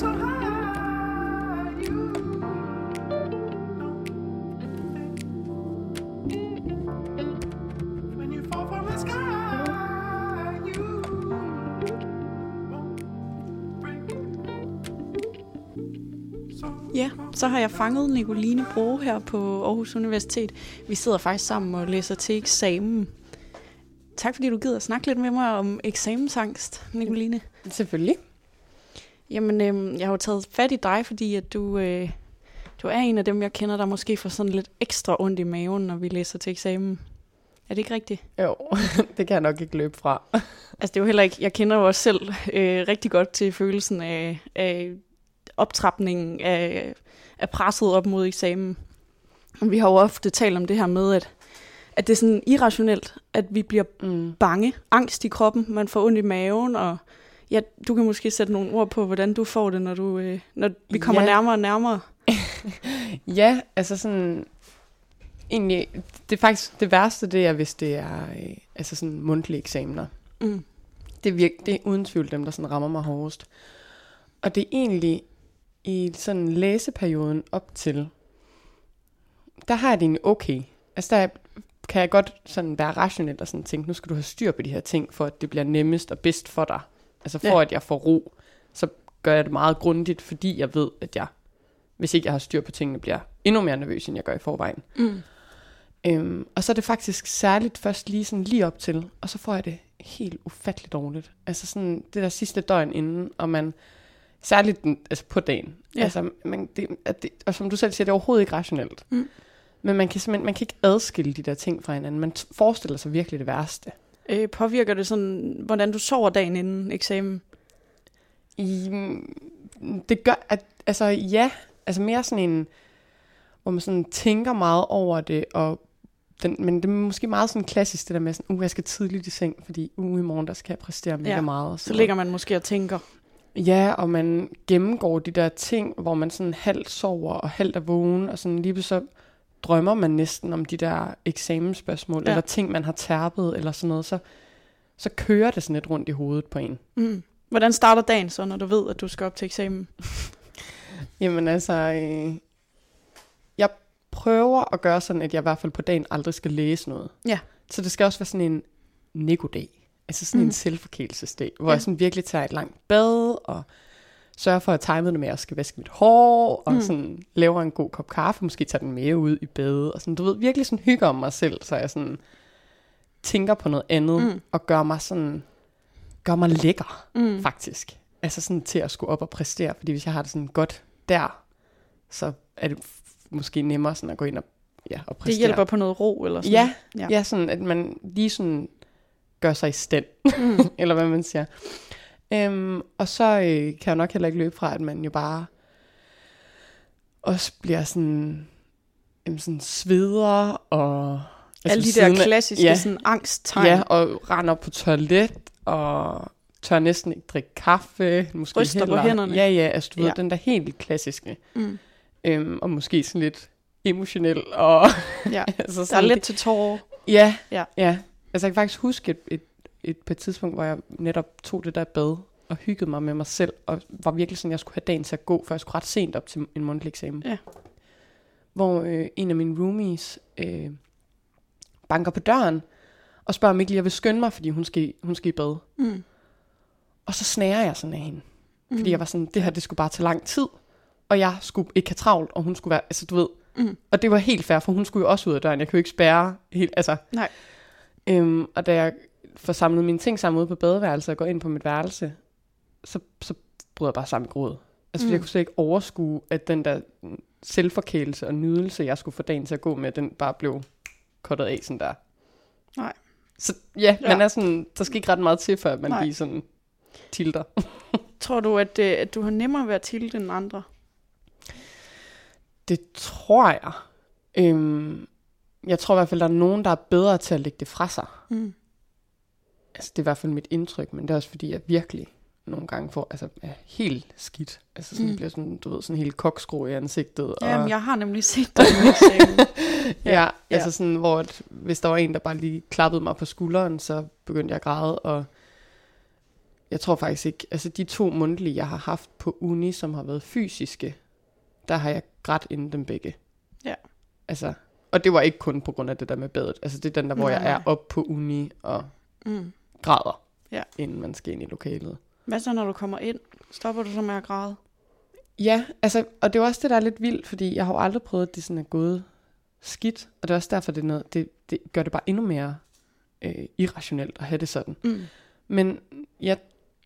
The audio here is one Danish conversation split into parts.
Ja, så har jeg fanget Nicoline Bro her på Aarhus Universitet. Vi sidder faktisk sammen og læser til eksamen. Tak fordi du gider at snakke lidt med mig om eksamensangst, Nicoline. Selvfølgelig. Jamen, øhm, jeg har jo taget fat i dig, fordi at du, øh, du er en af dem, jeg kender, der måske får sådan lidt ekstra ondt i maven, når vi læser til eksamen. Er det ikke rigtigt? Jo, det kan jeg nok ikke løbe fra. Altså, det er jo heller ikke... Jeg kender jo også selv øh, rigtig godt til følelsen af, af optrapningen af, af presset op mod eksamen. Vi har jo ofte talt om det her med, at, at det er sådan irrationelt, at vi bliver Mm. bange, angst i kroppen, man får ondt i maven, og ja, du kan måske sætte nogle ord på, hvordan du får det, når, du, øh, når vi kommer Ja. nærmere og nærmere. Ja, altså sådan... Egentlig, det er faktisk det værste, det er, hvis det er øh, altså sådan mundtlige eksamener. Mm. Det er, virk, det er uden tvivl dem, der sådan rammer mig hårdest. Og det er egentlig i sådan læseperioden op til, der har jeg det egentlig okay. Altså der kan jeg godt sådan være rationelt og sådan tænke, nu skal du have styr på de her ting, for at det bliver nemmest og bedst for dig. Altså for Ja. at jeg får ro, så gør jeg det meget grundigt, fordi jeg ved, at jeg, hvis ikke jeg har styr på tingene, bliver endnu mere nervøs, end jeg gør i forvejen. Mm. Øhm, og så er det faktisk særligt først lige sådan lige op til, og så får jeg det helt ufatteligt dårligt. Altså sådan det der sidste døgn inden, og man, særligt den, altså på dagen. Ja. Altså, man, det, at det, og som du selv siger, det er overhovedet ikke rationelt. Mm. Men man kan simpelthen man kan ikke adskille de der ting fra hinanden. Man forestiller sig virkelig det værste. Øh, påvirker det sådan, hvordan du sover dagen inden eksamen? I, mm, det gør, at, altså ja, altså mere sådan en, hvor man sådan tænker meget over det, og den, men det er måske meget sådan klassisk, det der med sådan, uh, jeg skal tidligt i seng, fordi uh, i morgen, der skal jeg præstere mega Ja, meget. Så ligger man måske og tænker, Ja, og man gennemgår de der ting, hvor man sådan halvt sover og halvt er vågen, og sådan lige så drømmer man næsten om de der eksamensspørgsmål, Ja. eller ting, man har tærpet, eller sådan noget, så, så kører det sådan lidt rundt i hovedet på en. mm. hvordan starter dagen så, når du ved, at du skal op til eksamen? Jamen altså, øh, jeg prøver at gøre sådan, at jeg i hvert fald på dagen aldrig skal læse noget. Ja. Så det skal også være sådan en negodag. Altså sådan mm. Mhm. en selvforkælelsesdag, hvor ja. jeg sådan virkelig tager et langt bad, og sørger for at time det med, at jeg skal vaske mit hår, og Mm. sådan laver en god kop kaffe, måske tager den med ud i bad, og sådan, du ved, virkelig sådan hygger om mig selv, så jeg sådan tænker på noget andet, Mm. og gør mig sådan, gør mig lækker Mm. faktisk. Altså sådan til at skulle op og præstere, fordi hvis jeg har det sådan godt der, så er det måske nemmere sådan at gå ind og, ja, og præstere. Det hjælper på noget ro eller sådan Ja, Ja. ja. ja, sådan at man lige sådan gør sig i stand, Mm. eller hvad man siger. Øhm, og så øh, kan jeg nok heller ikke løbe fra, at man jo bare også bliver sådan, jamen sådan sveder og... Alle de der siden af- klassiske ja, sådan angsttegn. Ja, og render på toilet, og tør næsten ikke drikke kaffe. Måske Ryster på heller. hænderne. Ja, ja, altså du ja. Ved, den der helt klassiske. Mm. Øhm, og måske sådan lidt emotionel. Og, ja. altså Der er sådan lidt til tårer. Ja, Ja. ja. Altså jeg kan faktisk huske et, et, et, på et tidspunkt, hvor jeg netop tog det der bad og hyggede mig med mig selv, og var virkelig sådan, jeg skulle have dagen til at gå, for jeg skulle ret sent op til en mundtlig eksamen. Ja. Hvor øh, en af mine roomies øh, banker på døren, og spørger, om ikke lige jeg vil skynde mig, fordi hun skal, hun skal i bad. Mm. Og så snærer jeg sådan af hende. Mm. Fordi jeg var sådan, det her, det skulle bare tage lang tid. Og jeg skulle ikke have travlt, og hun skulle være, altså du ved. Mm. Og det var helt fair, for hun skulle jo også ud af døren. Jeg kunne jo ikke spærre helt, altså. Nej. Øhm, og da jeg får samlet mine ting sammen ude på badeværelset og går ind på mit værelse, så, så bryder jeg bare sammen i gråd. Altså, mm. Jeg kunne slet ikke overskue, at den der selvforkælelse og nydelse, jeg skulle få dagen til at gå med, den bare blev kottet af sådan der. Nej. Så ja, Ja. man er sådan, der skal ikke ret meget til, før man Nej. lige sådan tilter. Tror du, at, øh, at du har nemmere ved at tilte end andre? Det tror jeg. Øhm, jeg tror i hvert fald, der er nogen, der er bedre til at lægge det fra sig. Mm. Altså, det er i hvert fald mit indtryk, men det er også fordi, jeg virkelig nogle gange får, altså, er helt skidt. Altså, sådan Mm. bliver sådan, du ved, sådan helt kokskro i ansigtet. Jamen, og, jeg har nemlig set eksamen. ja, ja, altså sådan, hvor at, hvis der var en, der bare lige klappede mig på skulderen, så begyndte jeg at græde, og jeg tror faktisk ikke, altså de to mundtlige, jeg har haft på uni, som har været fysiske, der har jeg grædt inden dem begge. Ja. Altså, og det var ikke kun på grund af det der med badet. Altså det er den der, hvor Nej, jeg er oppe på uni og Mm. Græder, Ja. inden man skal ind i lokalet. Hvad så, når du kommer ind? Stopper du så med at græde? Ja, altså, og det er også det, der er lidt vildt, fordi jeg har jo aldrig prøvet, at det sådan er gået skidt, og det er også derfor, det, er noget, det, det gør det bare endnu mere øh, irrationelt at have det sådan. Mm. Men jeg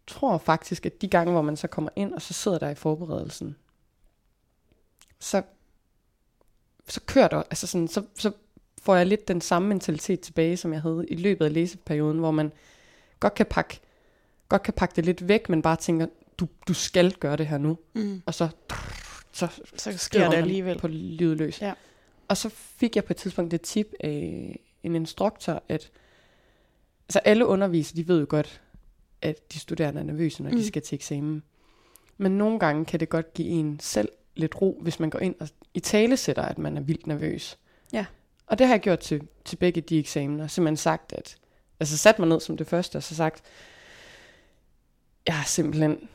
tror faktisk, at de gange, hvor man så kommer ind, og så sidder der i forberedelsen, så, så kører der, altså sådan, så, så får jeg lidt den samme mentalitet tilbage, som jeg havde i løbet af læseperioden, hvor man godt kan pakke, godt kan pakke det lidt væk, men bare tænker, du, du skal gøre det her nu. Mm. Og så, så Så sker det alligevel. på lydløs. Ja. Og så fik jeg på et tidspunkt et tip af en instruktor, at altså alle undervisere, de ved jo godt, at de studerende er nervøse, når. Mm. de skal til eksamen. Men nogle gange kan det godt give en selv lidt ro, hvis man går ind og i tale sætter, at man er vildt nervøs. Ja. Og det har jeg gjort til, til begge de eksamener. Simpelthen sagt, at... Altså sat mig ned som det første, og så sagt, jeg er simpelthen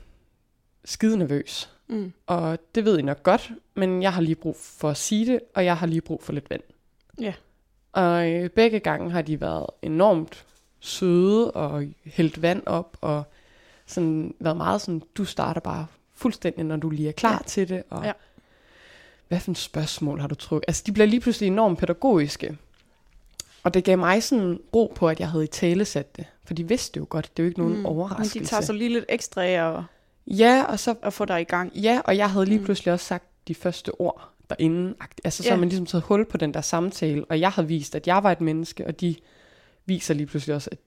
skide nervøs. Mm. Og det ved I nok godt, men jeg har lige brug for at sige det, og jeg har lige brug for lidt vand. Ja. Og øh, begge gange har de været enormt søde og hældt vand op, og sådan været meget sådan, du starter bare fuldstændig, når du lige er klar ja. til det. Og Ja. hvad for et spørgsmål har du trukket? Altså, de bliver lige pludselig enormt pædagogiske. Og det gav mig sådan ro på, at jeg havde i tale sat det. For de vidste jo godt, det er jo ikke nogen mm. Men overraskelse. de tager så lige lidt ekstra af at, Ja, og så at få dig i gang. Ja, og jeg havde lige Mm. pludselig også sagt de første ord derinde. Altså, så har man ligesom taget hul på den der samtale, og jeg har vist, at jeg var et menneske, og de viser lige pludselig også, at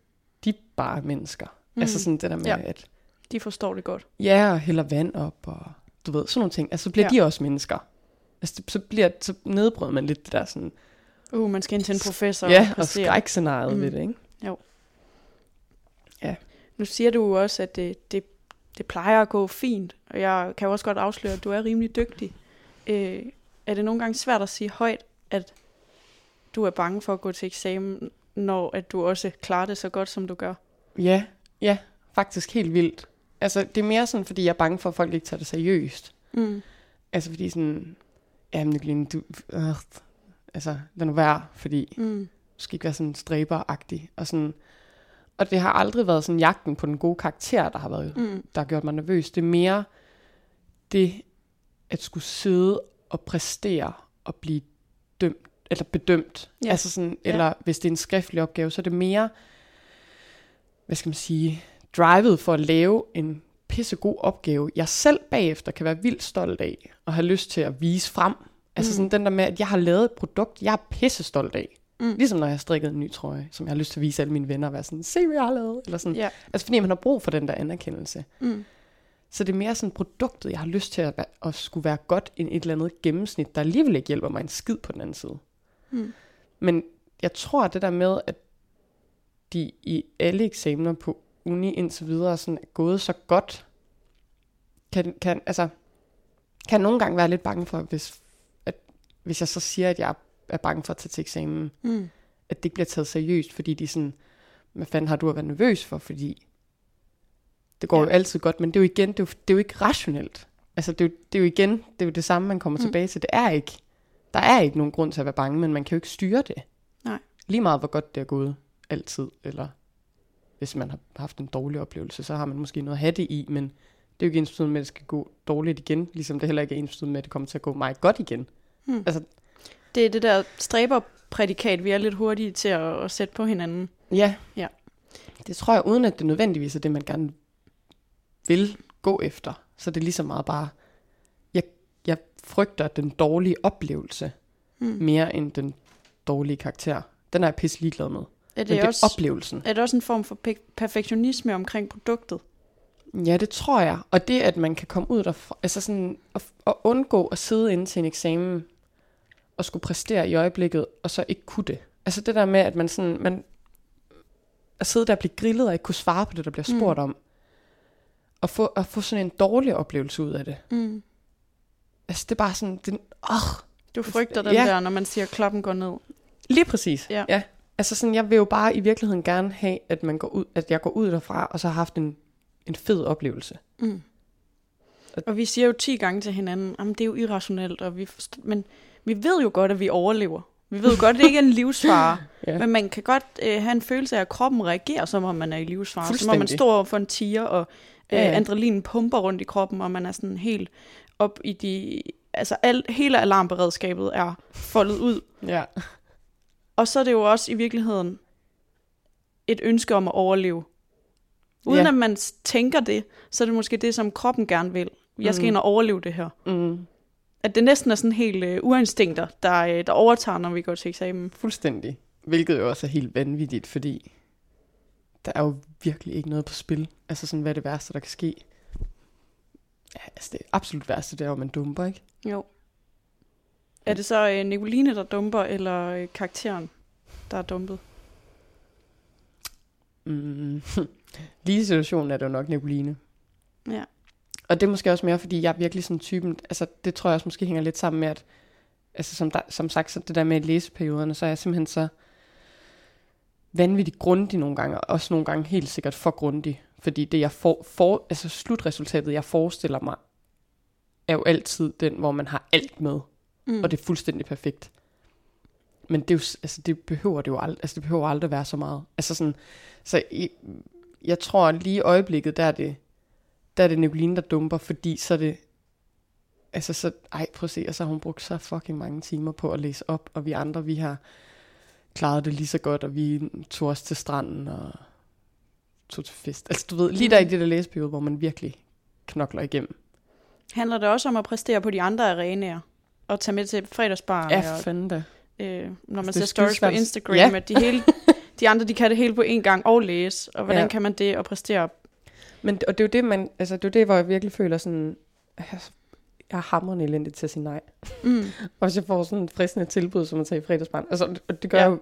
de bare er mennesker. Mm. Altså sådan det der med, Ja. at De forstår det godt. ja, og hælder vand op, og du ved, sådan nogle ting. Altså, så bliver Ja. de også mennesker. Altså, så, bliver, så nedbryder man lidt det der sådan, Uh, man skal ind til en professor ja, og præstere. skrækscenariet Mm. ved det, ikke? Nu siger du jo også, at det, det, det plejer at gå fint, og jeg kan jo også godt afsløre, at du er rimelig dygtig. Øh, er det nogle gange svært at sige højt, at du er bange for at gå til eksamen, når at du også klarer det så godt, som du gør? Ja, ja, faktisk helt vildt. Altså, det er mere sådan, fordi jeg er bange for, at folk ikke tager det seriøst. Mm. Altså fordi sådan, jamen Nicoline, du, øh, altså lad nu være, fordi Mm. du skal ikke være sådan stræberagtig. Og, sådan, og det har aldrig været sådan jagten på den gode karakter, der har, været, Mm. der har gjort mig nervøs. Det er mere det at skulle sidde og præstere og blive dømt, eller bedømt. Ja. Altså sådan, Ja. eller hvis det er en skriftlig opgave, så er det mere, hvad skal man sige, drivet for at lave en pissegod opgave, jeg selv bagefter kan være vildt stolt af, og have lyst til at vise frem. Altså Mm. sådan den der med, at jeg har lavet et produkt, jeg er pisse stolt af. Mm. Ligesom når jeg har strikket en ny trøje, som jeg har lyst til at vise alle mine venner, og være sådan, se hvad jeg har lavet. Eller sådan. Ja. Altså fordi man har brug for den der anerkendelse. Mm. Så det er mere sådan produktet, jeg har lyst til at, være, at skulle være godt end et eller andet gennemsnit, der alligevel ikke hjælper mig en skid på den anden side. Mm. Men jeg tror, at det der med, at de i alle eksamener på uni indtil videre sådan er gået så godt, kan, kan, altså, kan nogle gange være lidt bange for, hvis, hvis jeg så siger, at jeg er bange for at tage til eksamen, Mm. at det ikke bliver taget seriøst, fordi de er sådan, hvad fanden har du at være nervøs for, fordi det går Ja. jo altid godt, men det er jo igen, det er jo, det er jo ikke rationelt. Altså det er, jo, det er jo igen, det er jo det samme, man kommer Mm. mm. tilbage til. Det er ikke, der er ikke nogen grund til at være bange, men man kan jo ikke styre det. Nej. Lige meget, hvor godt det er gået altid, eller hvis man har haft en dårlig oplevelse, så har man måske noget at have det i, men det er jo ikke ens med, at det skal gå dårligt igen, ligesom det heller ikke er ens med, at det kommer til at gå meget godt igen. Mm. Altså, Det er det der stræberprædikat, vi er lidt hurtige til at, at sætte på hinanden. Ja. Ja. Det tror jeg, uden at det nødvendigvis er det, man gerne vil gå efter. Så det er lige så meget bare, jeg, jeg frygter den dårlige oplevelse, Mm. mere end den dårlige karakter. Den er jeg pisse ligeglad med. Er Men det, det er også, oplevelsen. er det også en form for pe- perfektionisme omkring produktet? Ja, det tror jeg. Og det, at man kan komme ud derfra, altså sådan, at, at undgå at sidde inde til en eksamen, og skulle præstere i øjeblikket, og så ikke kunne det. Altså det der med, at man sådan, man, at sidde der og blive grillet, og ikke kunne svare på det, der bliver spurgt mm. om, og få, at få sådan en dårlig oplevelse ud af det. Mm. Altså det er bare sådan, den, åh, Du frygter den Ja. der, når man siger, at kloppen går ned. lige præcis. Ja. ja. Altså sådan, jeg vil jo bare i virkeligheden gerne have, at man går ud, at jeg går ud derfra, og så har haft en en fed oplevelse. Mm. Og vi siger jo 10 gange til hinanden, at det er jo irrationelt, og vi forst- men vi ved jo godt, at vi overlever. Vi ved jo godt, at det ikke er en livsfare, Ja. men man kan godt øh, have en følelse af, at kroppen reagerer, som om man er i livsfare. Som om man står over for en tiger, og øh, Ja, pumper rundt i kroppen, og man er sådan helt op i de... Altså al, hele alarmberedskabet er foldet ud. Ja. Og så er det jo også i virkeligheden et ønske om at overleve. Uden Ja. at man tænker det, så er det måske det, som kroppen gerne vil. Jeg skal Mhm. ind og overleve det her. Mm, At det næsten er sådan helt øh, uinstinkter, der, øh, der overtager, når vi går til eksamen. fuldstændig. Hvilket jo også er helt vanvittigt, fordi der er jo virkelig ikke noget på spil. Altså sådan, hvad er det værste, der kan ske? Ja, altså det absolut værste, det er jo, at man dumper, ikke? Jo. Er det så øh, Nicoline, der dumper, eller øh, karakteren, der er dumpet? Mm. Lige i situationen er det jo nok Nicoline. Ja. Og det er måske også mere, fordi jeg er virkelig sådan typen, altså det tror jeg også måske hænger lidt sammen med, at altså som, der, som sagt, så det der med læseperioderne, så er jeg simpelthen så vanvittigt grundig nogle gange, og også nogle gange helt sikkert for grundig. Fordi det jeg for, for, altså slutresultatet, jeg forestiller mig, er jo altid den, hvor man har alt med, Mm. og det er fuldstændig perfekt. Men det, er jo, altså, det behøver det jo aldrig, altså det behøver aldrig være så meget. Altså sådan, så i, jeg tror lige i øjeblikket, der er det, der er det Nicoline, der dumper, fordi så er det, altså så, ej prøv at se, og så har hun brugt så fucking mange timer på at læse op, og vi andre, vi har klaret det lige så godt, og vi tog os til stranden, og tog til fest. Altså du ved, lige der i det der læseperiode, hvor man virkelig knokler igennem. Handler det også om at præstere på de andre arenaer? Og tage med til fredagsbar? Ja, for fanden da. øh, når man det ser er stories på. Instagram, Ja. at de, hele, de andre, de kan det hele på en gang og læse. Og hvordan ja. kan man det og præstere? Men og det er jo det, man, altså det er det, hvor jeg virkelig føler sådan, altså, jeg er hammerende elendig til at sige nej. Mm. Og hvis jeg får sådan et fristende tilbud, som at tage i fredagsbarn, altså og det gør Ja. jo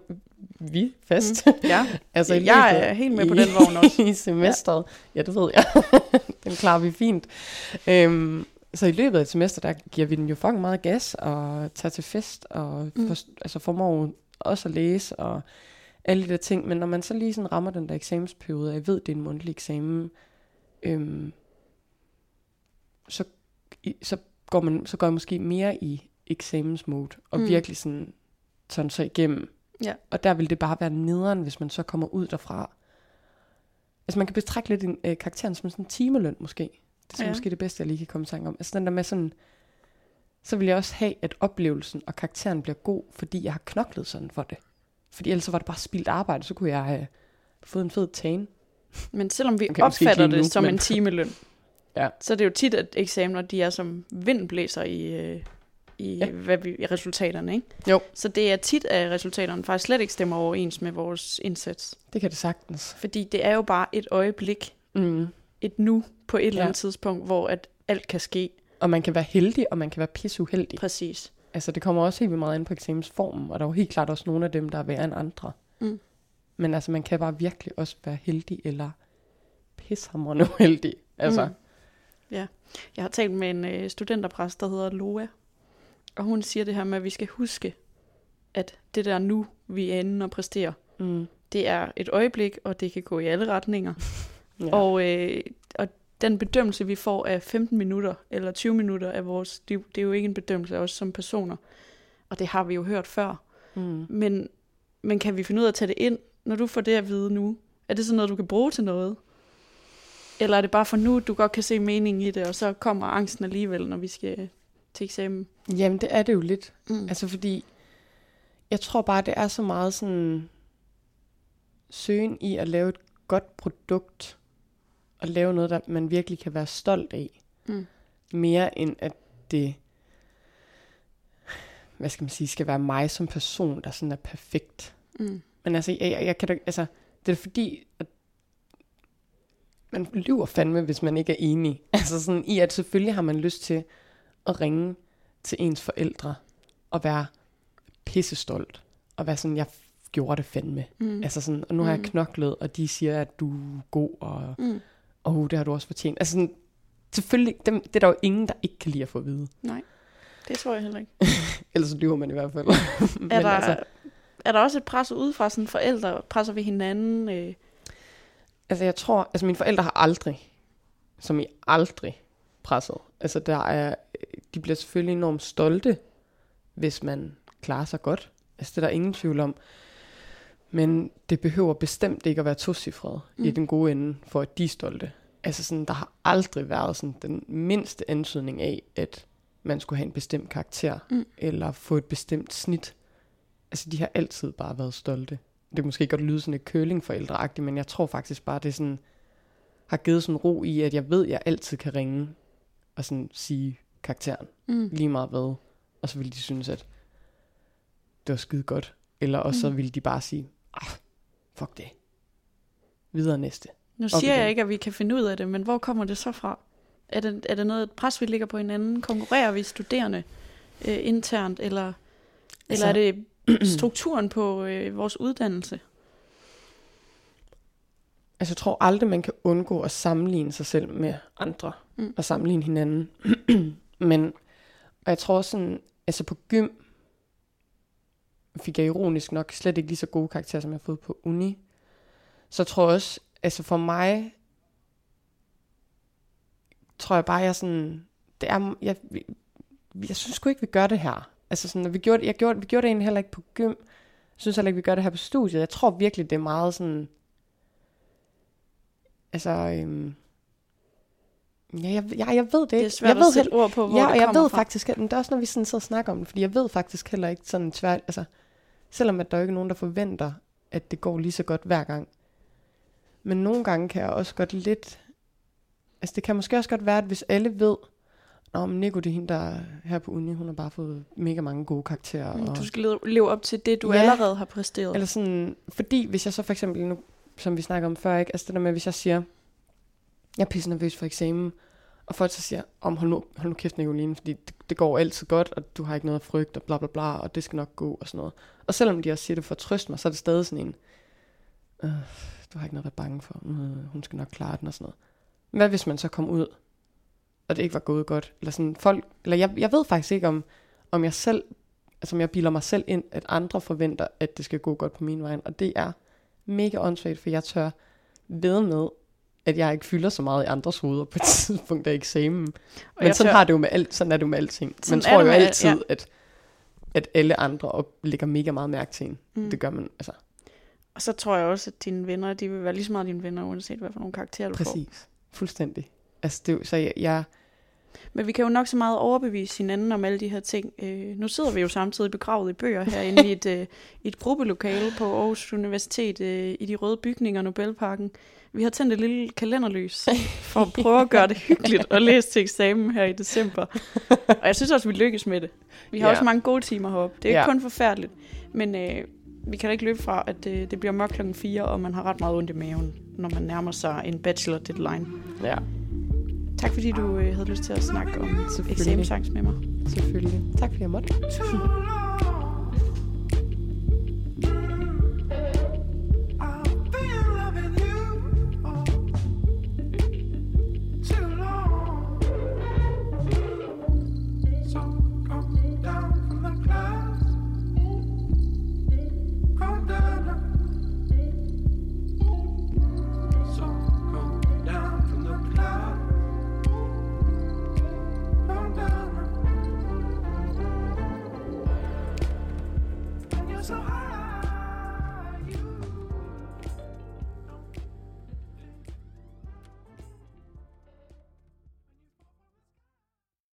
vi fast. Ja, altså jeg løbet- er helt med på i- den vogn også. I semesteret. Ja. ja, det ved jeg. den klarer vi fint. Øhm, så i løbet af et semester, der giver vi den jo fucking meget gas, og tager til fest, og Mm. mm. for, altså formår også at læse, og alle de der ting. Men når man så lige sådan rammer den der eksamensperiode, og jeg ved, det er en mundtlig eksamen, øhm, så, i, så, går man, så går jeg måske mere i eksamensmode, og Mm. virkelig sådan, sådan så igennem. Ja. Og der vil det bare være nederen, hvis man så kommer ud derfra. Altså man kan betragte lidt en, øh, karakteren som sådan en timeløn måske. Det er så Ja. ja. måske det bedste, jeg lige kan komme i tanke om. Altså den der med sådan, så vil jeg også have, at oplevelsen og karakteren bliver god, fordi jeg har knoklet sådan for det. Fordi ellers så var det bare spildt arbejde, så kunne jeg have fået en fed tan. Men selvom vi Okay, opfatter det nu, som men- en timeløn, Ja. så er det jo tit, at eksamener de er som vindblæser i, øh, i, Ja. hvad vi, i resultaterne. Ikke? Jo. Så det er tit, at resultaterne faktisk slet ikke stemmer overens med vores indsats. Det kan det sagtens. Fordi det er jo bare et øjeblik, Mm. et nu på et eller Ja. andet tidspunkt, hvor at alt kan ske. Og man kan være heldig, og man kan være pisseuheldig. Præcis. Altså det kommer også helt meget ind på eksamensformen, og der er jo helt klart også nogle af dem, der er værre end andre. Mm. Men altså man kan bare virkelig også være heldig, eller pishamrende uheldig. Altså, Mm. Ja. Jeg har talt med en øh, studenterpræst, der hedder Loa, og hun siger det her med, at vi skal huske, at det der nu, vi er inde og præsterer, mm. det er et øjeblik, og det kan gå i alle retninger. ja. Og, øh, og den bedømmelse, vi får af 15 minutter eller 20 minutter af vores liv, det er jo ikke en bedømmelse af os som personer. Og det har vi jo hørt før. mm. Men, men kan vi finde ud af at tage det ind, når du får det at vide nu? Er det sådan noget, du kan bruge til noget? Eller er det bare for nu, du godt kan se meningen i det, og så kommer angsten alligevel, når vi skal til eksamen? Jamen det er det jo lidt. Mm. Altså fordi, jeg tror bare, det er så meget sådan søgen i at lave et godt produkt, og lave noget, der man virkelig kan være stolt af. Mm. Mere end at det, hvad skal man sige, skal være mig som person, der sådan er perfekt. Mm. Men altså, jeg, jeg, jeg kan da, altså, det er fordi, at man lyver fandme, hvis man ikke er enig. Altså sådan i, at selvfølgelig har man lyst til at ringe til ens forældre, og være pissestolt, og være sådan, jeg gjorde det fandme. Mm. Altså sådan, og nu har jeg Mm. knoklet, og de siger, at du er god, og Mm. oh, det har du også fortjent. Altså sådan, selvfølgelig, dem, det er der jo ingen, der ikke kan lide at få at vide. Nej, det tror jeg heller ikke. Ellers så lyver man i hvert fald. Men Er der, altså, er der også et pres udefra, sådan forældre, presser vi hinanden? Øh, altså, jeg tror, altså mine forældre har aldrig som i aldrig presset. Altså der er, de bliver selvfølgelig enormt stolte, hvis man klarer sig godt. Altså det er der ingen tvivl om. Men det behøver bestemt ikke at være tocifret mm. i den gode ende, for at de er stolte. Altså sådan, der har aldrig været sådan den mindste ansøgning af, at man skulle have en bestemt karakter, Mm. eller få et bestemt snit. Altså de har altid bare været stolte. Det kan måske godt lyde sådan et curlingforældreagtigt, men jeg tror faktisk bare, det sådan, har givet sådan ro i, at jeg ved, at jeg altid kan ringe og sådan sige karakteren, Mm. lige meget hvad. Og så vil de synes, at det var skide godt. Eller også så Mm. vil de bare sige, ah, fuck det. Videre næste. Nu siger jeg ikke, at vi kan finde ud af det, men hvor kommer det så fra? Er det, er det noget et pres, vi ligger på hinanden? Konkurrerer vi studerende øh, internt, eller, Altså- eller er det strukturen på øh, vores uddannelse? Altså jeg tror aldrig, man kan undgå at sammenligne sig selv med andre. Mm. Og sammenligne hinanden. Men, og jeg tror sådan, altså på gym, fik jeg ironisk nok slet ikke lige så gode karakterer, som jeg har fået på uni. Så tror jeg også, altså for mig, tror jeg bare, jeg sådan, det er, jeg, jeg synes sgu ikke, vi gør det her. Altså sådan, og vi gjorde, jeg gjorde, vi gjorde det egentlig heller ikke på gym. Jeg synes heller ikke, vi gør det her på studiet. Jeg tror virkelig, det er meget sådan, altså, øhm, ja, jeg, jeg, jeg ved det ikke. Det er svært jeg ved at sætte ord på, hvor ja, det og jeg kommer ved fra. faktisk, men det er også, når vi sådan sidder og snakker om det, fordi jeg ved faktisk heller ikke sådan tvært, altså, selvom at der jo ikke er nogen, der forventer, at det går lige så godt hver gang. Men nogle gange kan jeg også godt lidt, altså det kan måske også godt være, at hvis alle ved, Nå, men Nico, det er hende, der er her på uni, hun har bare fået mega mange gode karakterer. Mm, og, Du skal leve- leve op til det, du Ja. allerede har præsteret. eller sådan, fordi hvis jeg så for eksempel nu, som vi snakker om før, ikke? altså det der med, hvis jeg siger, jeg er pisse nervøs for eksamen, og folk så siger, om hold nu, hold nu kæft, Nicoline, fordi det, det, går altid godt, og du har ikke noget at frygte, og bla bla bla, og det skal nok gå, og sådan noget. Og selvom de også siger det for at trøste mig, så er det stadig sådan en, øh, du har ikke noget at være bange for, øh, hun skal nok klare den, og sådan noget. Hvad hvis man så kom ud, og det ikke var gået godt? Eller sådan folk, eller jeg, jeg ved faktisk ikke, om, om jeg selv, altså om jeg bilder mig selv ind, at andre forventer, at det skal gå godt på min vej, og det er mega åndssvagt, for jeg tør ved med, at jeg ikke fylder så meget i andres hoveder på et tidspunkt af eksamen. Og Men jeg sådan, tør- har det jo med alt, sådan er det jo med alting. Sådan Man tror jo altid, ja. at, at alle andre op, lægger mega meget mærke til en. Mm. Det gør man, altså Og så tror jeg også, at dine venner, de vil være lige så meget dine venner, uanset hvad for nogle karakterer du får. præcis. Fuldstændig. Altså, det, så jeg, jeg, Men vi kan jo nok så meget overbevise hinanden om alle de her ting. Øh, nu sidder vi jo samtidig begravet i bøger herinde i et, øh, et gruppelokale på Aarhus Universitet øh, i de røde bygninger Nobelparken. Vi har tændt et lille kalenderlys for at prøve at gøre det hyggeligt og læse til eksamen her i december. Og jeg synes også, vi lykkes med det. Vi har Ja. også mange gode timer heroppe. Det er ikke Ja. kun forfærdeligt, men øh, vi kan da ikke løbe fra, at øh, det bliver mørkt klokken 4, og man har ret meget ondt i maven, når man nærmer sig en bachelor deadline. ja, Tak fordi du øh, havde lyst til at snakke om eksamensangst med mig. selvfølgelig. Tak fordi jeg måtte.